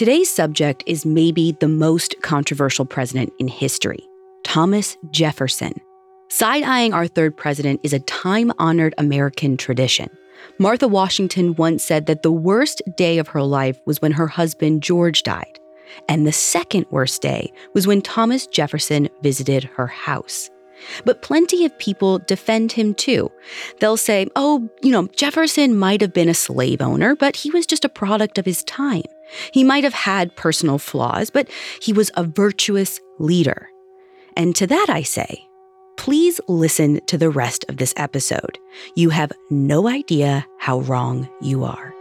Today's subject is maybe the most controversial president in history Thomas Jefferson. Side eyeing our third president is a time honored American tradition. Martha Washington once said that the worst day of her life was when her husband George died. And the second worst day was when Thomas Jefferson visited her house. But plenty of people defend him too. They'll say, oh, you know, Jefferson might have been a slave owner, but he was just a product of his time. He might have had personal flaws, but he was a virtuous leader. And to that I say, please listen to the rest of this episode. You have no idea how wrong you are.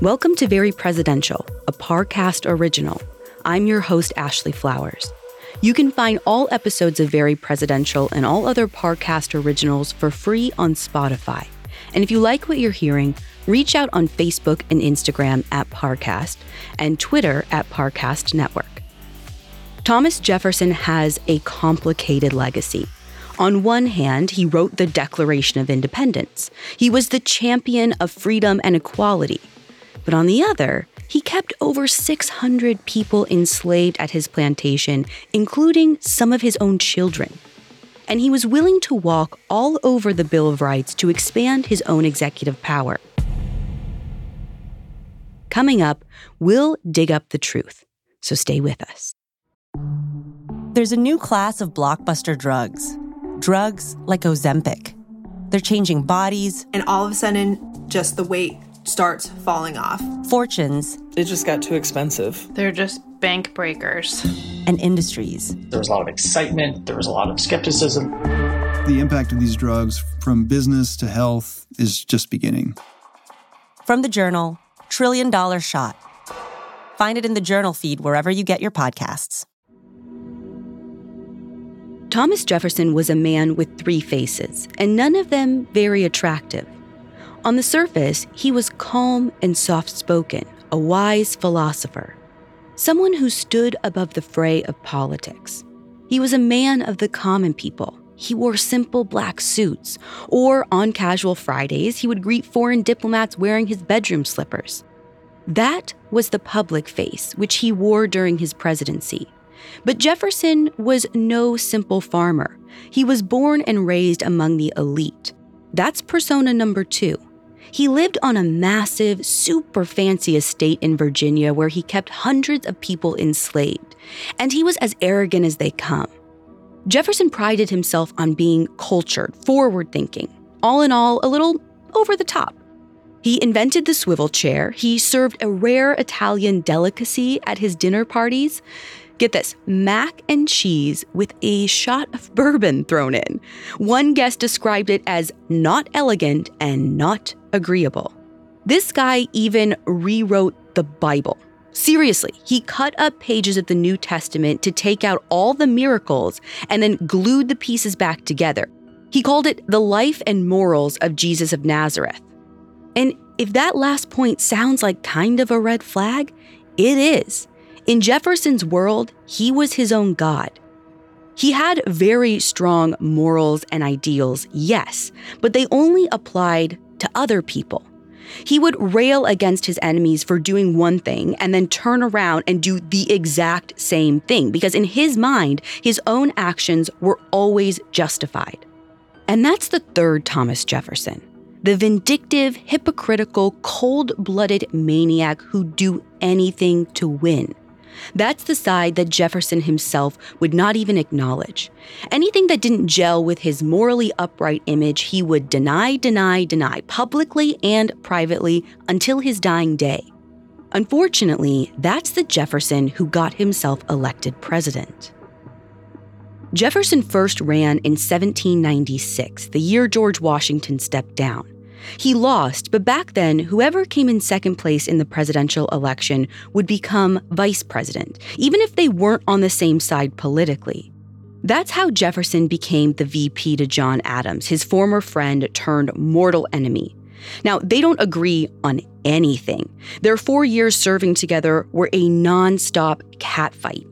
Welcome to Very Presidential, a Parcast original. I'm your host, Ashley Flowers. You can find all episodes of Very Presidential and all other Parcast originals for free on Spotify. And if you like what you're hearing, reach out on Facebook and Instagram at Parcast and Twitter at Parcast Network. Thomas Jefferson has a complicated legacy. On one hand, he wrote the Declaration of Independence. He was the champion of freedom and equality. But on the other, he kept over 600 people enslaved at his plantation, including some of his own children. And he was willing to walk all over the Bill of Rights to expand his own executive power. Coming up, we'll dig up the truth. So stay with us. There's a new class of blockbuster drugs, drugs like Ozempic. They're changing bodies. And all of a sudden, just the weight starts falling off. Fortunes. It just got too expensive. They're just bank breakers. And industries. There was a lot of excitement, there was a lot of skepticism. The impact of these drugs from business to health is just beginning. From the journal, Trillion Dollar Shot. Find it in the journal feed wherever you get your podcasts. Thomas Jefferson was a man with three faces, and none of them very attractive. On the surface, he was calm and soft spoken, a wise philosopher, someone who stood above the fray of politics. He was a man of the common people. He wore simple black suits, or on casual Fridays, he would greet foreign diplomats wearing his bedroom slippers. That was the public face, which he wore during his presidency. But Jefferson was no simple farmer. He was born and raised among the elite. That's persona number two. He lived on a massive, super fancy estate in Virginia where he kept hundreds of people enslaved, and he was as arrogant as they come. Jefferson prided himself on being cultured, forward thinking, all in all, a little over the top. He invented the swivel chair. He served a rare Italian delicacy at his dinner parties. Get this mac and cheese with a shot of bourbon thrown in. One guest described it as not elegant and not agreeable. This guy even rewrote the Bible. Seriously, he cut up pages of the New Testament to take out all the miracles and then glued the pieces back together. He called it the life and morals of Jesus of Nazareth. And if that last point sounds like kind of a red flag, it is. In Jefferson's world, he was his own God. He had very strong morals and ideals, yes, but they only applied to other people. He would rail against his enemies for doing one thing and then turn around and do the exact same thing because, in his mind, his own actions were always justified. And that's the third Thomas Jefferson the vindictive, hypocritical, cold blooded maniac who'd do anything to win. That's the side that Jefferson himself would not even acknowledge. Anything that didn't gel with his morally upright image, he would deny, deny, deny, publicly and privately until his dying day. Unfortunately, that's the Jefferson who got himself elected president. Jefferson first ran in 1796, the year George Washington stepped down. He lost, but back then, whoever came in second place in the presidential election would become vice president, even if they weren't on the same side politically. That's how Jefferson became the VP to John Adams, his former friend turned mortal enemy. Now, they don't agree on anything. Their four years serving together were a nonstop catfight.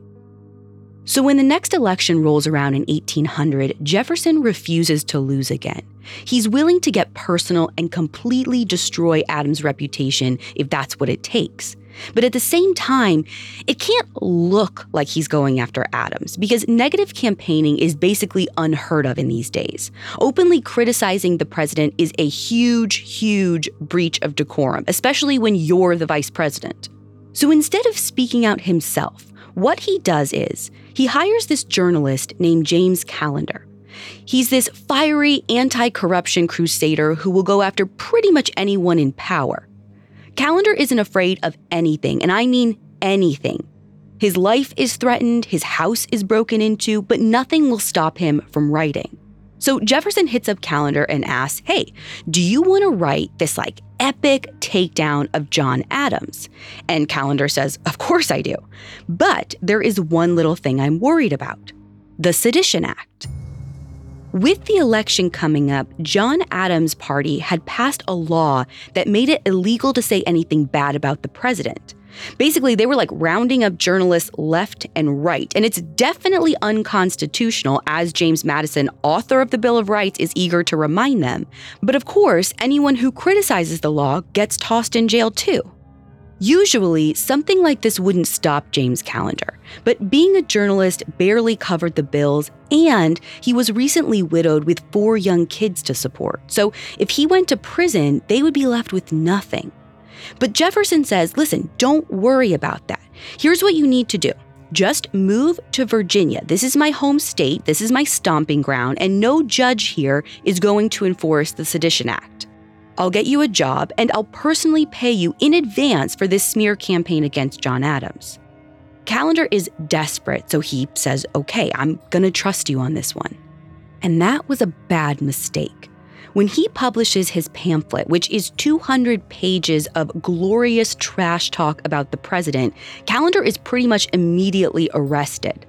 So when the next election rolls around in 1800, Jefferson refuses to lose again. He's willing to get personal and completely destroy Adams' reputation if that's what it takes. But at the same time, it can't look like he's going after Adams because negative campaigning is basically unheard of in these days. Openly criticizing the president is a huge, huge breach of decorum, especially when you're the vice president. So instead of speaking out himself, what he does is he hires this journalist named James Callender. He's this fiery anti corruption crusader who will go after pretty much anyone in power. Callender isn't afraid of anything, and I mean anything. His life is threatened, his house is broken into, but nothing will stop him from writing. So Jefferson hits up Callender and asks, Hey, do you want to write this like epic takedown of John Adams? And Callender says, Of course I do. But there is one little thing I'm worried about the Sedition Act. With the election coming up, John Adams' party had passed a law that made it illegal to say anything bad about the president. Basically, they were like rounding up journalists left and right. And it's definitely unconstitutional, as James Madison, author of the Bill of Rights, is eager to remind them. But of course, anyone who criticizes the law gets tossed in jail too. Usually, something like this wouldn't stop James Callender, but being a journalist barely covered the bills, and he was recently widowed with four young kids to support. So, if he went to prison, they would be left with nothing. But Jefferson says, listen, don't worry about that. Here's what you need to do. Just move to Virginia. This is my home state, this is my stomping ground, and no judge here is going to enforce the Sedition Act. I'll get you a job and I'll personally pay you in advance for this smear campaign against John Adams. Callender is desperate, so he says, Okay, I'm gonna trust you on this one. And that was a bad mistake when he publishes his pamphlet, which is 200 pages of glorious trash talk about the president, Callender is pretty much immediately arrested.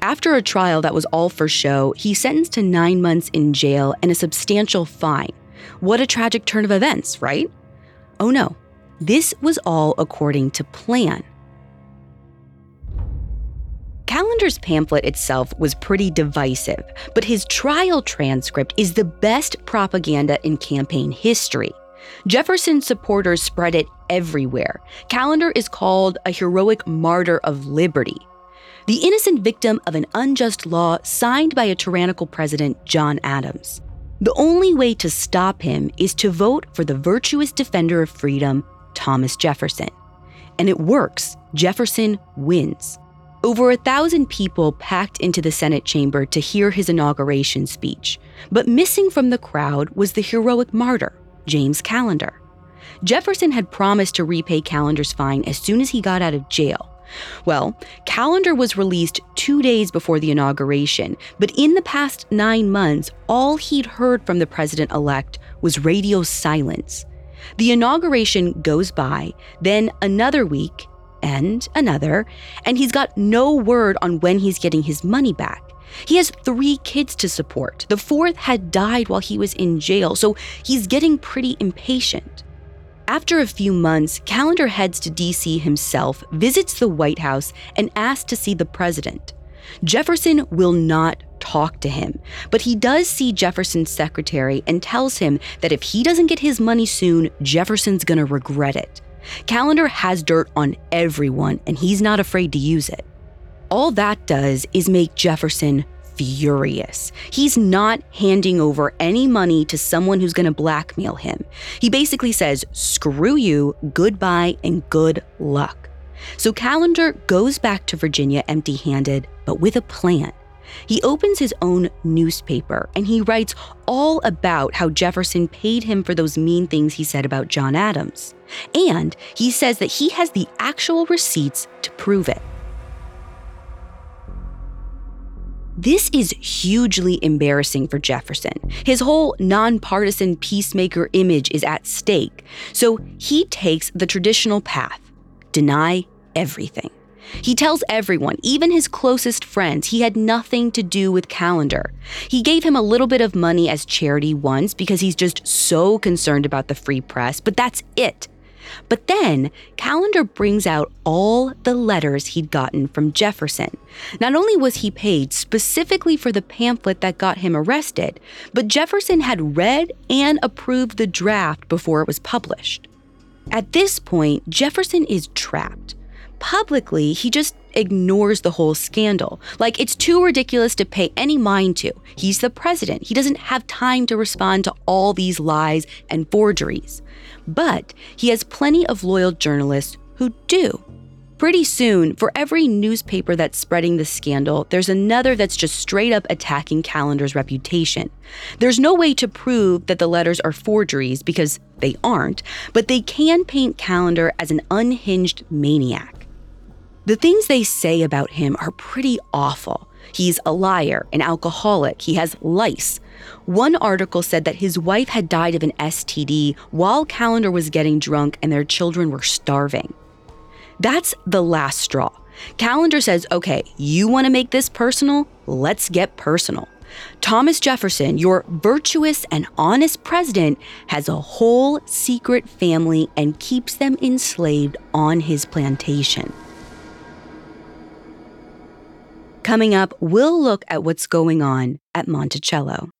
After a trial that was all for show, he's sentenced to nine months in jail and a substantial fine. What a tragic turn of events, right? Oh no, this was all according to plan. Callender's pamphlet itself was pretty divisive, but his trial transcript is the best propaganda in campaign history. Jefferson supporters spread it everywhere. Callender is called a heroic martyr of liberty. The innocent victim of an unjust law signed by a tyrannical president, John Adams. The only way to stop him is to vote for the virtuous defender of freedom, Thomas Jefferson. And it works. Jefferson wins. Over a thousand people packed into the Senate chamber to hear his inauguration speech, but missing from the crowd was the heroic martyr, James Callender. Jefferson had promised to repay Callender's fine as soon as he got out of jail. Well, Callender was released two days before the inauguration, but in the past nine months, all he'd heard from the president elect was radio silence. The inauguration goes by, then another week, and another, and he's got no word on when he's getting his money back. He has three kids to support. The fourth had died while he was in jail, so he's getting pretty impatient. After a few months, Callender heads to DC himself, visits the White House, and asks to see the president. Jefferson will not talk to him, but he does see Jefferson's secretary and tells him that if he doesn't get his money soon, Jefferson's gonna regret it. Callender has dirt on everyone, and he's not afraid to use it. All that does is make Jefferson furious. He's not handing over any money to someone who's going to blackmail him. He basically says, screw you, goodbye, and good luck. So Callender goes back to Virginia empty handed, but with a plan. He opens his own newspaper and he writes all about how Jefferson paid him for those mean things he said about John Adams. And he says that he has the actual receipts to prove it. This is hugely embarrassing for Jefferson. His whole nonpartisan peacemaker image is at stake. So he takes the traditional path deny everything. He tells everyone, even his closest friends, he had nothing to do with Callender. He gave him a little bit of money as charity once because he's just so concerned about the free press, but that's it. But then Callender brings out all the letters he'd gotten from Jefferson. Not only was he paid specifically for the pamphlet that got him arrested, but Jefferson had read and approved the draft before it was published. At this point, Jefferson is trapped. Publicly, he just ignores the whole scandal. Like, it's too ridiculous to pay any mind to. He's the president. He doesn't have time to respond to all these lies and forgeries. But he has plenty of loyal journalists who do. Pretty soon, for every newspaper that's spreading the scandal, there's another that's just straight up attacking Callender's reputation. There's no way to prove that the letters are forgeries because they aren't, but they can paint Callender as an unhinged maniac. The things they say about him are pretty awful. He's a liar, an alcoholic, he has lice. One article said that his wife had died of an STD while Callender was getting drunk and their children were starving. That's the last straw. Callender says, okay, you want to make this personal? Let's get personal. Thomas Jefferson, your virtuous and honest president, has a whole secret family and keeps them enslaved on his plantation. Coming up, we'll look at what's going on at Monticello.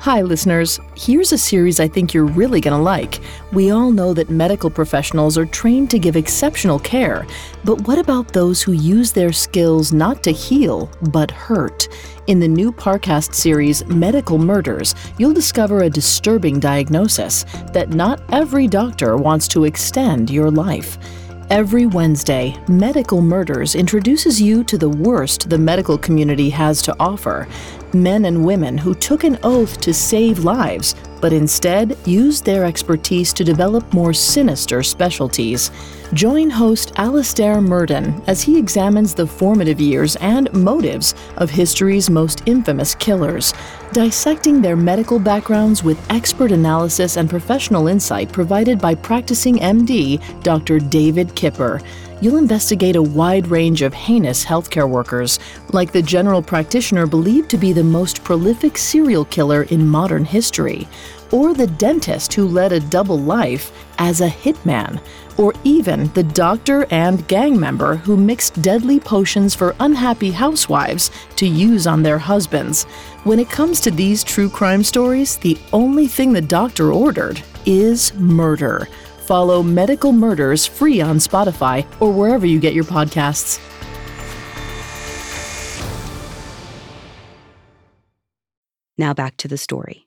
Hi, listeners. Here's a series I think you're really going to like. We all know that medical professionals are trained to give exceptional care, but what about those who use their skills not to heal, but hurt? In the new Parcast series, Medical Murders, you'll discover a disturbing diagnosis that not every doctor wants to extend your life. Every Wednesday, Medical Murders introduces you to the worst the medical community has to offer men and women who took an oath to save lives, but instead used their expertise to develop more sinister specialties. Join host Alastair Murden as he examines the formative years and motives of history's most infamous killers, dissecting their medical backgrounds with expert analysis and professional insight provided by practicing MD Dr. David Kipper you'll investigate a wide range of heinous healthcare workers, like the general practitioner believed to be the most prolific serial killer in modern history, or the dentist who led a double life as a hitman, or even the doctor and gang member who mixed deadly potions for unhappy housewives to use on their husbands. When it comes to these true crime stories, the only thing the doctor ordered is murder. Follow Medical Murders free on Spotify or wherever you get your podcasts. Now back to the story.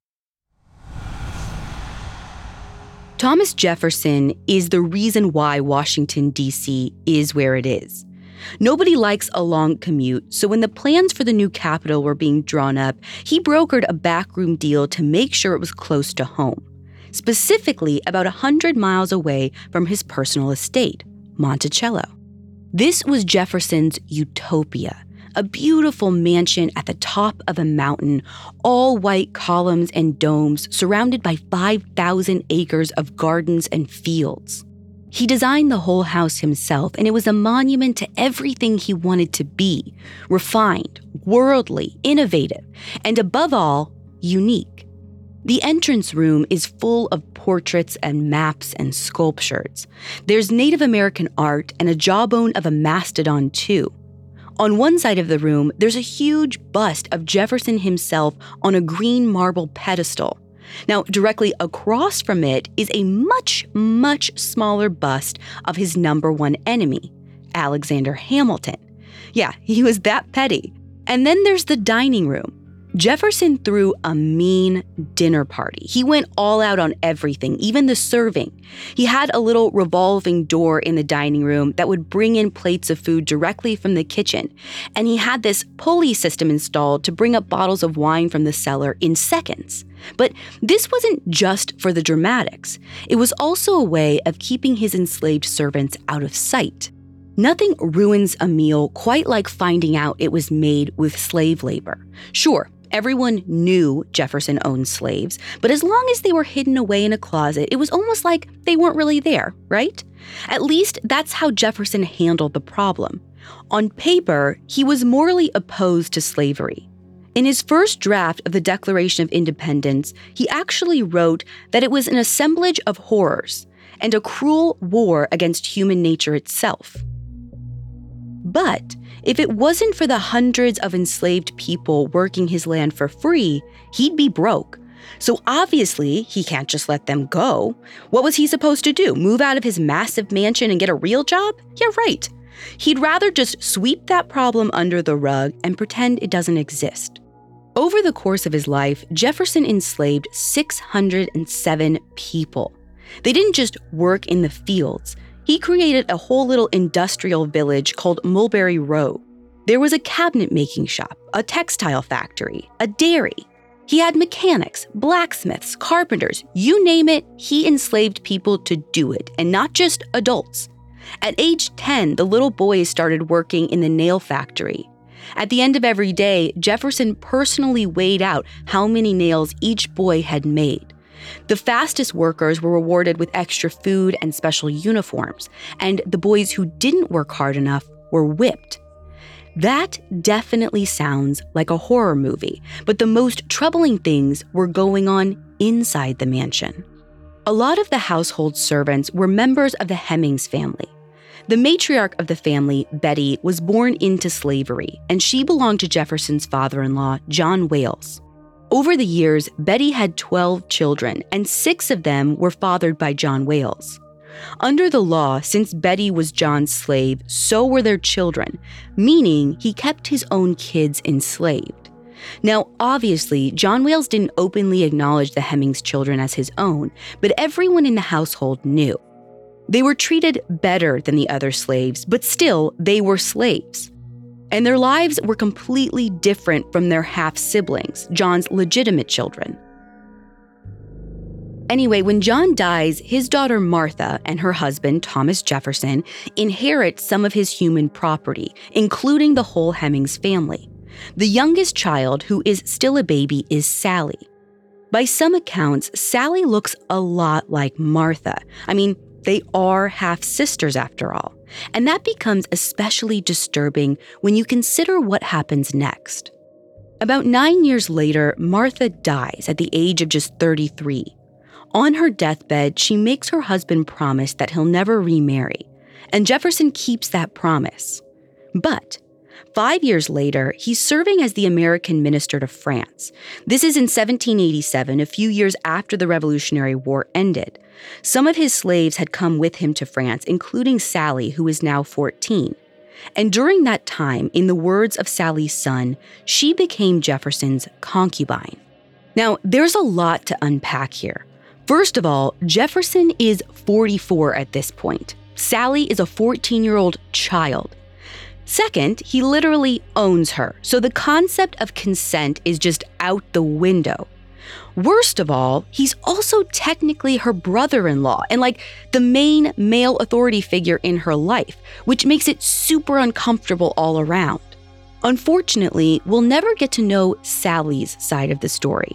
Thomas Jefferson is the reason why Washington, D.C. is where it is. Nobody likes a long commute, so when the plans for the new capital were being drawn up, he brokered a backroom deal to make sure it was close to home, specifically about 100 miles away from his personal estate, Monticello. This was Jefferson's utopia a beautiful mansion at the top of a mountain, all white columns and domes surrounded by 5,000 acres of gardens and fields. He designed the whole house himself, and it was a monument to everything he wanted to be refined, worldly, innovative, and above all, unique. The entrance room is full of portraits and maps and sculptures. There's Native American art and a jawbone of a mastodon, too. On one side of the room, there's a huge bust of Jefferson himself on a green marble pedestal. Now, directly across from it is a much, much smaller bust of his number one enemy, Alexander Hamilton. Yeah, he was that petty. And then there's the dining room. Jefferson threw a mean dinner party. He went all out on everything, even the serving. He had a little revolving door in the dining room that would bring in plates of food directly from the kitchen. And he had this pulley system installed to bring up bottles of wine from the cellar in seconds. But this wasn't just for the dramatics, it was also a way of keeping his enslaved servants out of sight. Nothing ruins a meal quite like finding out it was made with slave labor. Sure, Everyone knew Jefferson owned slaves, but as long as they were hidden away in a closet, it was almost like they weren't really there, right? At least that's how Jefferson handled the problem. On paper, he was morally opposed to slavery. In his first draft of the Declaration of Independence, he actually wrote that it was an assemblage of horrors and a cruel war against human nature itself. But if it wasn't for the hundreds of enslaved people working his land for free, he'd be broke. So obviously, he can't just let them go. What was he supposed to do? Move out of his massive mansion and get a real job? Yeah, right. He'd rather just sweep that problem under the rug and pretend it doesn't exist. Over the course of his life, Jefferson enslaved 607 people. They didn't just work in the fields, he created a whole little industrial village called Mulberry Row. There was a cabinet making shop, a textile factory, a dairy. He had mechanics, blacksmiths, carpenters, you name it, he enslaved people to do it, and not just adults. At age 10, the little boys started working in the nail factory. At the end of every day, Jefferson personally weighed out how many nails each boy had made. The fastest workers were rewarded with extra food and special uniforms, and the boys who didn't work hard enough were whipped. That definitely sounds like a horror movie, but the most troubling things were going on inside the mansion. A lot of the household servants were members of the Hemings family. The matriarch of the family, Betty, was born into slavery, and she belonged to Jefferson's father in law, John Wayles. Over the years, Betty had 12 children, and six of them were fathered by John Wayles. Under the law, since Betty was John's slave, so were their children, meaning he kept his own kids enslaved. Now, obviously, John Wayles didn't openly acknowledge the Hemings children as his own, but everyone in the household knew. They were treated better than the other slaves, but still, they were slaves and their lives were completely different from their half siblings, John's legitimate children. Anyway, when John dies, his daughter Martha and her husband, Thomas Jefferson, inherit some of his human property, including the whole Hemings family. The youngest child, who is still a baby, is Sally. By some accounts, Sally looks a lot like Martha. I mean, they are half sisters after all. And that becomes especially disturbing when you consider what happens next. About nine years later, Martha dies at the age of just 33. On her deathbed, she makes her husband promise that he'll never remarry, and Jefferson keeps that promise. But Five years later, he's serving as the American minister to France. This is in 1787, a few years after the Revolutionary War ended. Some of his slaves had come with him to France, including Sally, who is now 14. And during that time, in the words of Sally's son, she became Jefferson's concubine. Now, there's a lot to unpack here. First of all, Jefferson is 44 at this point. Sally is a 14 year old child. Second, he literally owns her, so the concept of consent is just out the window. Worst of all, he's also technically her brother in law and like the main male authority figure in her life, which makes it super uncomfortable all around. Unfortunately, we'll never get to know Sally's side of the story.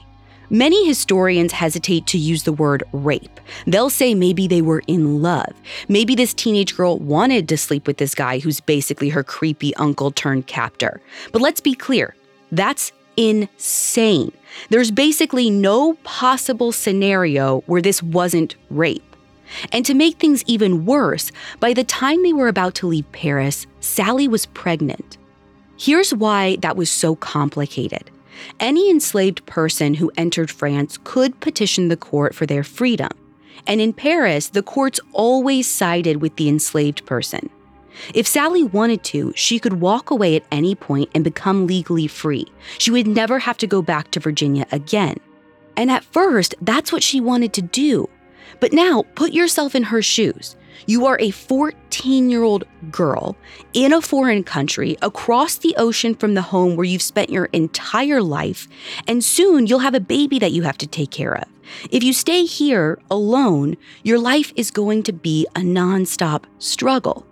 Many historians hesitate to use the word rape. They'll say maybe they were in love. Maybe this teenage girl wanted to sleep with this guy who's basically her creepy uncle turned captor. But let's be clear that's insane. There's basically no possible scenario where this wasn't rape. And to make things even worse, by the time they were about to leave Paris, Sally was pregnant. Here's why that was so complicated. Any enslaved person who entered France could petition the court for their freedom. And in Paris, the courts always sided with the enslaved person. If Sally wanted to, she could walk away at any point and become legally free. She would never have to go back to Virginia again. And at first, that's what she wanted to do. But now, put yourself in her shoes. You are a 14 year old girl in a foreign country across the ocean from the home where you've spent your entire life, and soon you'll have a baby that you have to take care of. If you stay here alone, your life is going to be a nonstop struggle.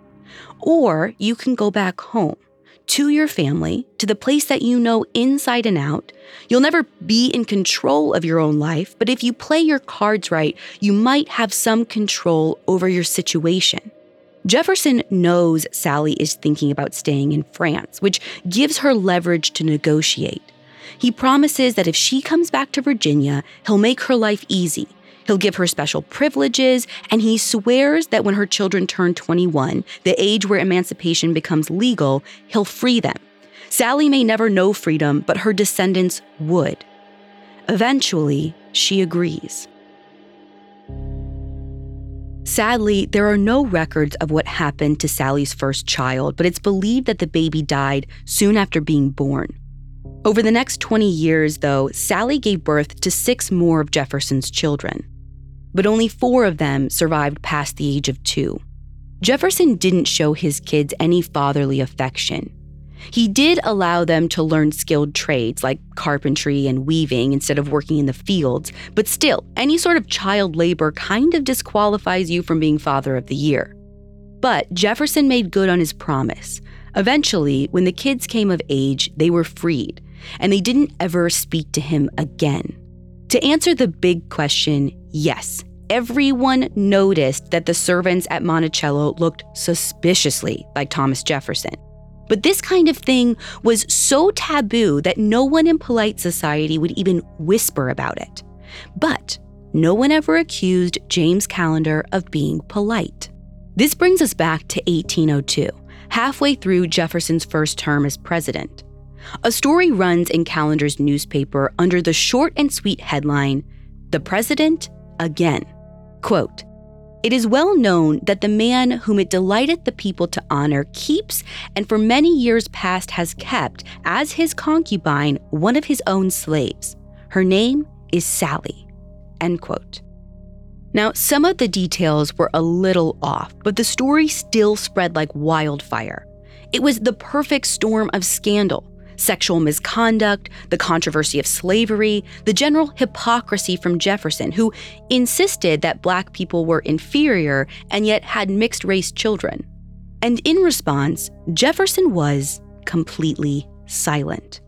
Or you can go back home to your family, to the place that you know inside and out. You'll never be in control of your own life, but if you play your cards right, you might have some control over your situation. Jefferson knows Sally is thinking about staying in France, which gives her leverage to negotiate. He promises that if she comes back to Virginia, he'll make her life easy. He'll give her special privileges, and he swears that when her children turn 21, the age where emancipation becomes legal, he'll free them. Sally may never know freedom, but her descendants would. Eventually, she agrees. Sadly, there are no records of what happened to Sally's first child, but it's believed that the baby died soon after being born. Over the next 20 years, though, Sally gave birth to six more of Jefferson's children. But only four of them survived past the age of two. Jefferson didn't show his kids any fatherly affection. He did allow them to learn skilled trades like carpentry and weaving instead of working in the fields, but still, any sort of child labor kind of disqualifies you from being Father of the Year. But Jefferson made good on his promise. Eventually, when the kids came of age, they were freed, and they didn't ever speak to him again. To answer the big question, yes, everyone noticed that the servants at Monticello looked suspiciously like Thomas Jefferson. But this kind of thing was so taboo that no one in polite society would even whisper about it. But no one ever accused James Callender of being polite. This brings us back to 1802, halfway through Jefferson's first term as president. A story runs in Callender's newspaper under the short and sweet headline, The President Again. Quote, it is well known that the man whom it delighteth the people to honor keeps, and for many years past has kept, as his concubine, one of his own slaves. Her name is Sally. End quote. Now, some of the details were a little off, but the story still spread like wildfire. It was the perfect storm of scandal sexual misconduct, the controversy of slavery, the general hypocrisy from Jefferson, who insisted that black people were inferior and yet had mixed race children. And in response, Jefferson was completely silent.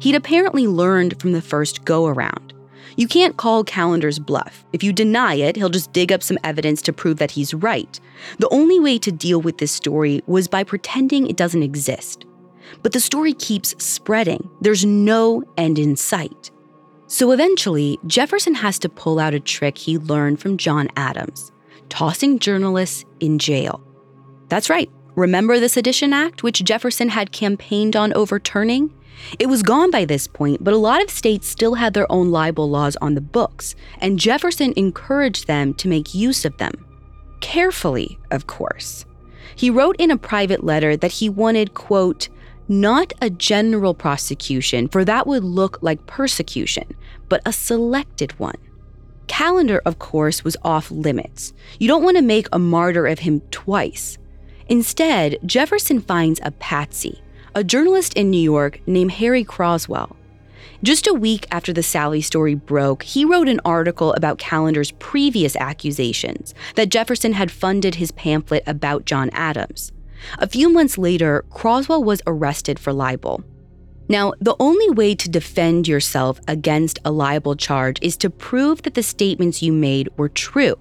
He'd apparently learned from the first go around. You can't call Callender's bluff. If you deny it, he'll just dig up some evidence to prove that he's right. The only way to deal with this story was by pretending it doesn't exist. But the story keeps spreading, there's no end in sight. So eventually, Jefferson has to pull out a trick he learned from John Adams tossing journalists in jail. That's right. Remember the Sedition Act, which Jefferson had campaigned on overturning? It was gone by this point, but a lot of states still had their own libel laws on the books, and Jefferson encouraged them to make use of them. Carefully, of course. He wrote in a private letter that he wanted, quote, not a general prosecution, for that would look like persecution, but a selected one. Callender, of course, was off limits. You don't want to make a martyr of him twice. Instead, Jefferson finds a patsy, a journalist in New York named Harry Croswell. Just a week after the Sally story broke, he wrote an article about Callender's previous accusations that Jefferson had funded his pamphlet about John Adams. A few months later, Croswell was arrested for libel. Now, the only way to defend yourself against a libel charge is to prove that the statements you made were true.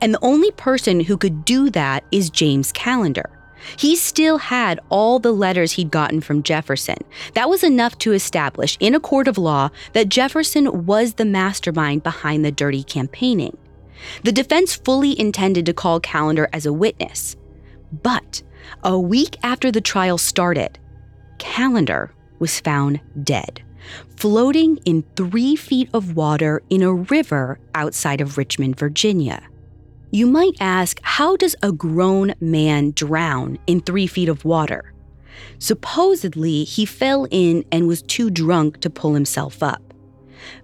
And the only person who could do that is James Callender. He still had all the letters he'd gotten from Jefferson. That was enough to establish in a court of law that Jefferson was the mastermind behind the dirty campaigning. The defense fully intended to call Callender as a witness. But a week after the trial started, Callender was found dead, floating in three feet of water in a river outside of Richmond, Virginia. You might ask, how does a grown man drown in three feet of water? Supposedly, he fell in and was too drunk to pull himself up.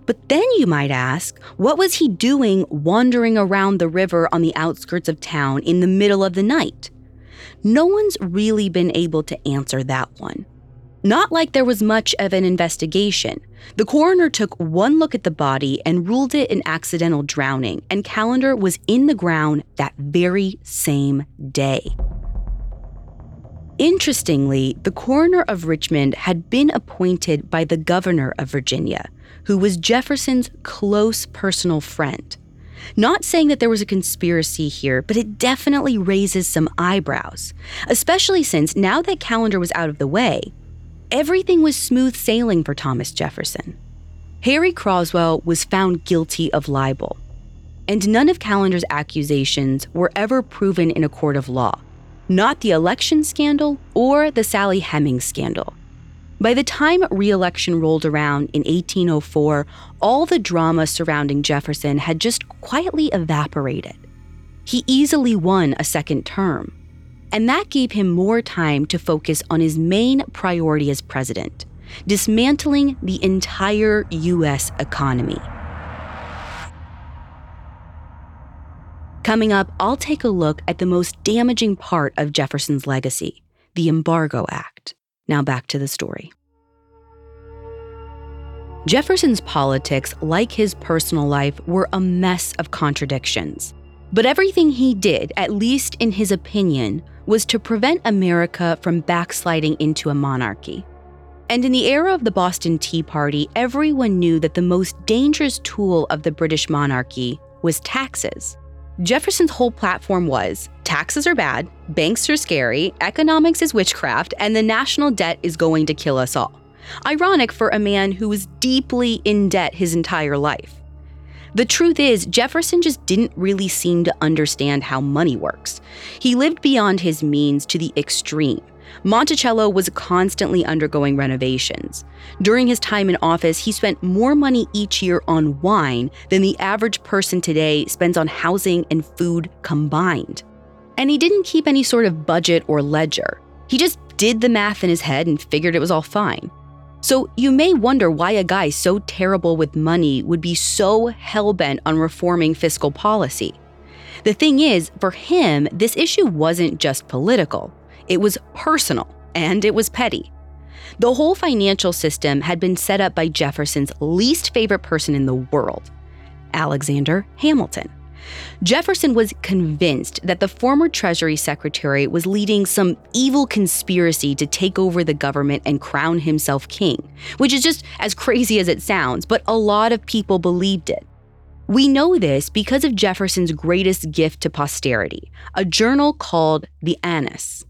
But then you might ask, what was he doing wandering around the river on the outskirts of town in the middle of the night? No one's really been able to answer that one. Not like there was much of an investigation. The coroner took one look at the body and ruled it an accidental drowning, and Callender was in the ground that very same day. Interestingly, the coroner of Richmond had been appointed by the governor of Virginia, who was Jefferson's close personal friend. Not saying that there was a conspiracy here, but it definitely raises some eyebrows, especially since now that Callender was out of the way, everything was smooth sailing for Thomas Jefferson. Harry Croswell was found guilty of libel, and none of Callender's accusations were ever proven in a court of law, not the election scandal or the Sally Hemings scandal. By the time re election rolled around in 1804, all the drama surrounding Jefferson had just quietly evaporated. He easily won a second term, and that gave him more time to focus on his main priority as president dismantling the entire U.S. economy. Coming up, I'll take a look at the most damaging part of Jefferson's legacy the Embargo Act. Now back to the story. Jefferson's politics, like his personal life, were a mess of contradictions. But everything he did, at least in his opinion, was to prevent America from backsliding into a monarchy. And in the era of the Boston Tea Party, everyone knew that the most dangerous tool of the British monarchy was taxes. Jefferson's whole platform was taxes are bad, banks are scary, economics is witchcraft, and the national debt is going to kill us all. Ironic for a man who was deeply in debt his entire life. The truth is, Jefferson just didn't really seem to understand how money works. He lived beyond his means to the extreme. Monticello was constantly undergoing renovations. During his time in office, he spent more money each year on wine than the average person today spends on housing and food combined. And he didn't keep any sort of budget or ledger. He just did the math in his head and figured it was all fine. So you may wonder why a guy so terrible with money would be so hell bent on reforming fiscal policy. The thing is, for him, this issue wasn't just political. It was personal and it was petty. The whole financial system had been set up by Jefferson's least favorite person in the world, Alexander Hamilton. Jefferson was convinced that the former Treasury Secretary was leading some evil conspiracy to take over the government and crown himself king, which is just as crazy as it sounds, but a lot of people believed it. We know this because of Jefferson's greatest gift to posterity, a journal called the Anas.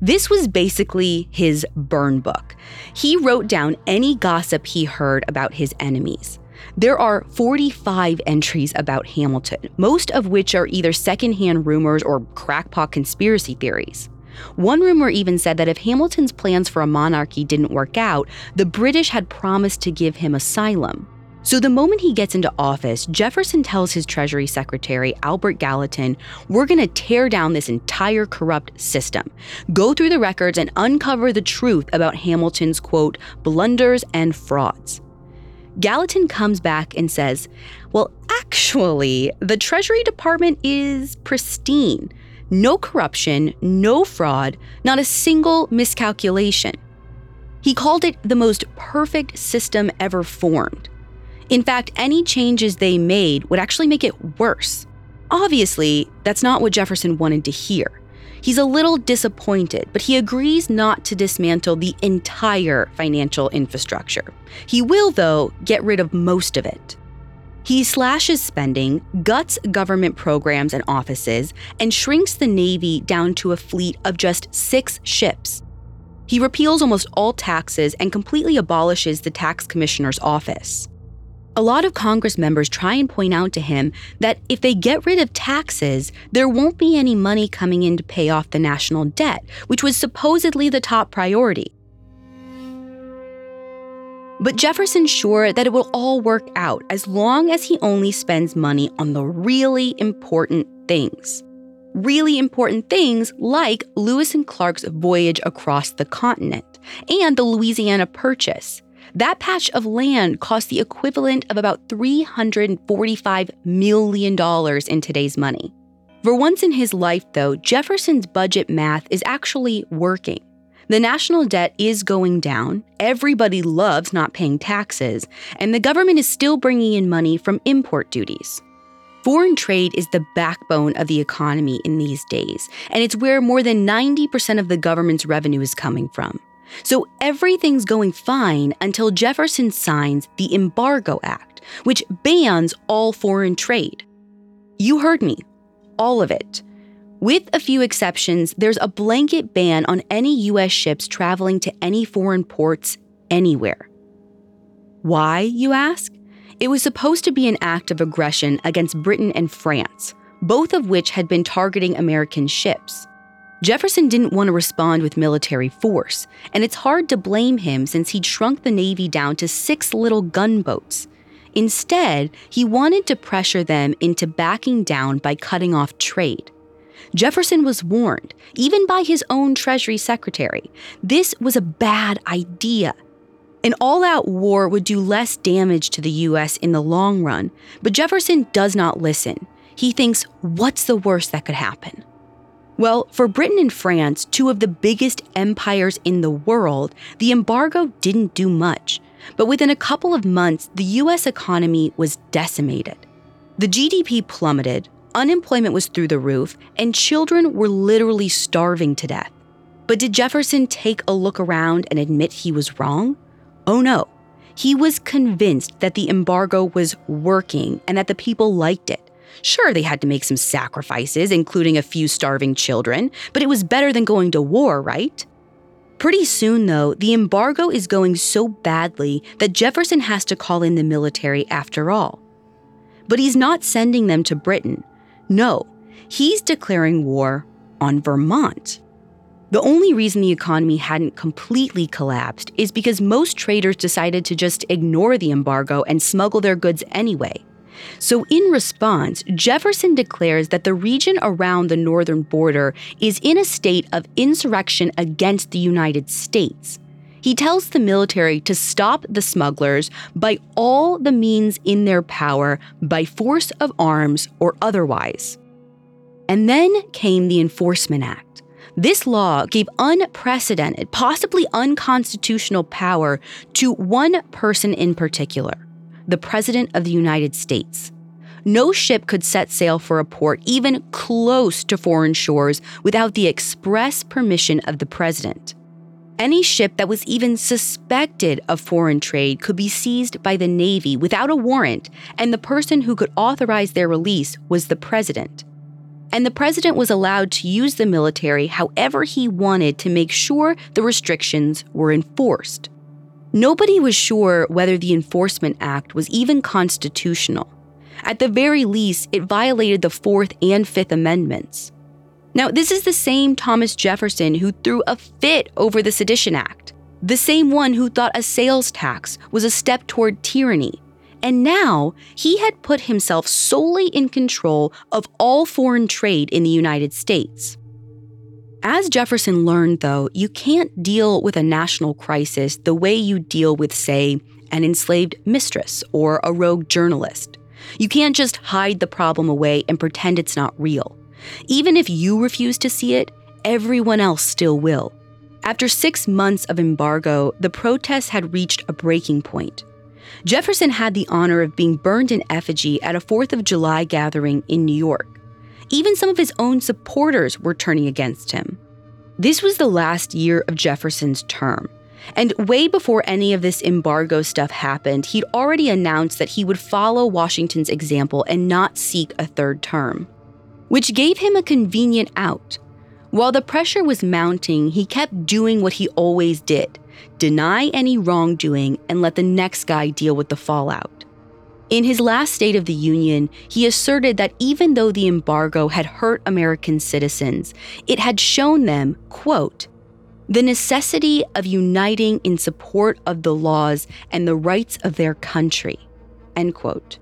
This was basically his burn book. He wrote down any gossip he heard about his enemies. There are 45 entries about Hamilton, most of which are either secondhand rumors or crackpot conspiracy theories. One rumor even said that if Hamilton's plans for a monarchy didn't work out, the British had promised to give him asylum. So the moment he gets into office, Jefferson tells his Treasury Secretary, Albert Gallatin, we're going to tear down this entire corrupt system, go through the records, and uncover the truth about Hamilton's, quote, blunders and frauds. Gallatin comes back and says, Well, actually, the Treasury Department is pristine. No corruption, no fraud, not a single miscalculation. He called it the most perfect system ever formed. In fact, any changes they made would actually make it worse. Obviously, that's not what Jefferson wanted to hear. He's a little disappointed, but he agrees not to dismantle the entire financial infrastructure. He will, though, get rid of most of it. He slashes spending, guts government programs and offices, and shrinks the Navy down to a fleet of just six ships. He repeals almost all taxes and completely abolishes the tax commissioner's office. A lot of Congress members try and point out to him that if they get rid of taxes, there won't be any money coming in to pay off the national debt, which was supposedly the top priority. But Jefferson's sure that it will all work out as long as he only spends money on the really important things. Really important things like Lewis and Clark's voyage across the continent and the Louisiana Purchase, that patch of land cost the equivalent of about $345 million in today's money. For once in his life, though, Jefferson's budget math is actually working. The national debt is going down, everybody loves not paying taxes, and the government is still bringing in money from import duties. Foreign trade is the backbone of the economy in these days, and it's where more than 90% of the government's revenue is coming from. So everything's going fine until Jefferson signs the Embargo Act, which bans all foreign trade. You heard me, all of it. With a few exceptions, there's a blanket ban on any U.S. ships traveling to any foreign ports anywhere. Why, you ask? It was supposed to be an act of aggression against Britain and France, both of which had been targeting American ships. Jefferson didn't want to respond with military force, and it's hard to blame him since he'd shrunk the Navy down to six little gunboats. Instead, he wanted to pressure them into backing down by cutting off trade. Jefferson was warned, even by his own Treasury Secretary, this was a bad idea. An all out war would do less damage to the U.S. in the long run, but Jefferson does not listen. He thinks, what's the worst that could happen? Well, for Britain and France, two of the biggest empires in the world, the embargo didn't do much. But within a couple of months, the US economy was decimated. The GDP plummeted, unemployment was through the roof, and children were literally starving to death. But did Jefferson take a look around and admit he was wrong? Oh no. He was convinced that the embargo was working and that the people liked it. Sure, they had to make some sacrifices, including a few starving children, but it was better than going to war, right? Pretty soon, though, the embargo is going so badly that Jefferson has to call in the military after all. But he's not sending them to Britain. No, he's declaring war on Vermont. The only reason the economy hadn't completely collapsed is because most traders decided to just ignore the embargo and smuggle their goods anyway. So, in response, Jefferson declares that the region around the northern border is in a state of insurrection against the United States. He tells the military to stop the smugglers by all the means in their power, by force of arms or otherwise. And then came the Enforcement Act. This law gave unprecedented, possibly unconstitutional power to one person in particular the President of the United States. No ship could set sail for a port even close to foreign shores without the express permission of the President. Any ship that was even suspected of foreign trade could be seized by the Navy without a warrant, and the person who could authorize their release was the President. And the President was allowed to use the military however he wanted to make sure the restrictions were enforced. Nobody was sure whether the Enforcement Act was even constitutional. At the very least, it violated the Fourth and Fifth Amendments. Now, this is the same Thomas Jefferson who threw a fit over the Sedition Act, the same one who thought a sales tax was a step toward tyranny. And now he had put himself solely in control of all foreign trade in the United States. As Jefferson learned, though, you can't deal with a national crisis the way you deal with, say, an enslaved mistress or a rogue journalist. You can't just hide the problem away and pretend it's not real. Even if you refuse to see it, everyone else still will. After six months of embargo, the protests had reached a breaking point. Jefferson had the honor of being burned in effigy at a 4th of July gathering in New York. Even some of his own supporters were turning against him. This was the last year of Jefferson's term. And way before any of this embargo stuff happened, he'd already announced that he would follow Washington's example and not seek a third term, which gave him a convenient out. While the pressure was mounting, he kept doing what he always did deny any wrongdoing and let the next guy deal with the fallout. In his last State of the Union, he asserted that even though the embargo had hurt American citizens, it had shown them, quote, the necessity of uniting in support of the laws and the rights of their country, end quote.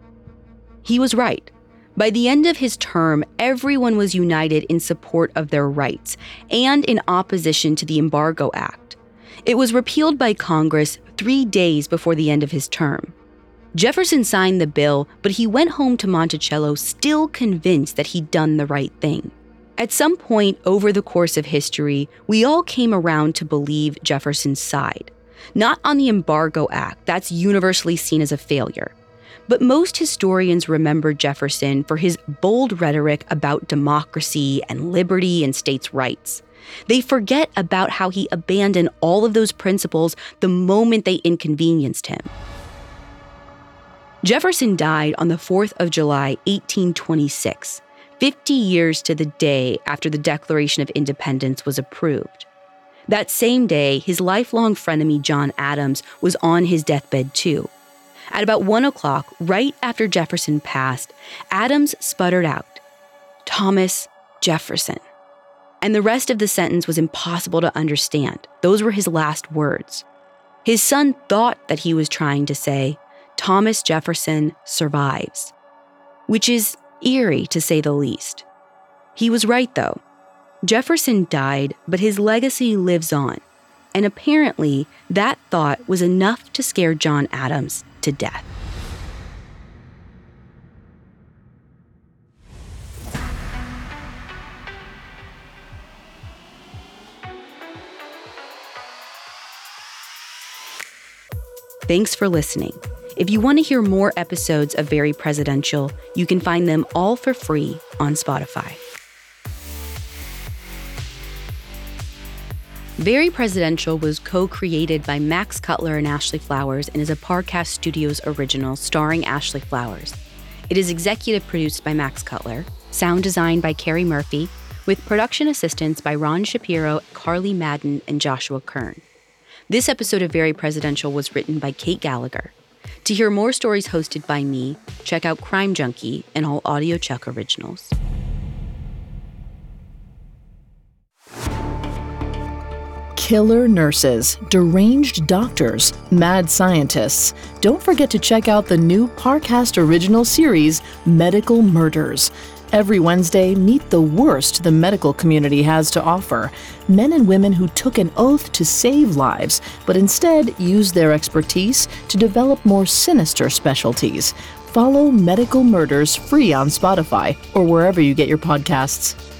He was right. By the end of his term, everyone was united in support of their rights and in opposition to the Embargo Act. It was repealed by Congress three days before the end of his term. Jefferson signed the bill, but he went home to Monticello still convinced that he'd done the right thing. At some point over the course of history, we all came around to believe Jefferson's side. Not on the Embargo Act, that's universally seen as a failure. But most historians remember Jefferson for his bold rhetoric about democracy and liberty and states' rights. They forget about how he abandoned all of those principles the moment they inconvenienced him. Jefferson died on the 4th of July, 1826, 50 years to the day after the Declaration of Independence was approved. That same day, his lifelong frenemy John Adams was on his deathbed too. At about one o'clock, right after Jefferson passed, Adams sputtered out, Thomas Jefferson. And the rest of the sentence was impossible to understand. Those were his last words. His son thought that he was trying to say, Thomas Jefferson survives, which is eerie to say the least. He was right, though. Jefferson died, but his legacy lives on. And apparently, that thought was enough to scare John Adams to death. Thanks for listening. If you want to hear more episodes of Very Presidential, you can find them all for free on Spotify. Very Presidential was co created by Max Cutler and Ashley Flowers and is a Parcast Studios original starring Ashley Flowers. It is executive produced by Max Cutler, sound designed by Carrie Murphy, with production assistance by Ron Shapiro, Carly Madden, and Joshua Kern. This episode of Very Presidential was written by Kate Gallagher. To hear more stories hosted by me, check out Crime Junkie and all Audio audiochuck originals. Killer nurses, deranged doctors, mad scientists. Don't forget to check out the new Parcast original series, Medical Murders. Every Wednesday, meet the worst the medical community has to offer men and women who took an oath to save lives, but instead used their expertise to develop more sinister specialties. Follow Medical Murders free on Spotify or wherever you get your podcasts.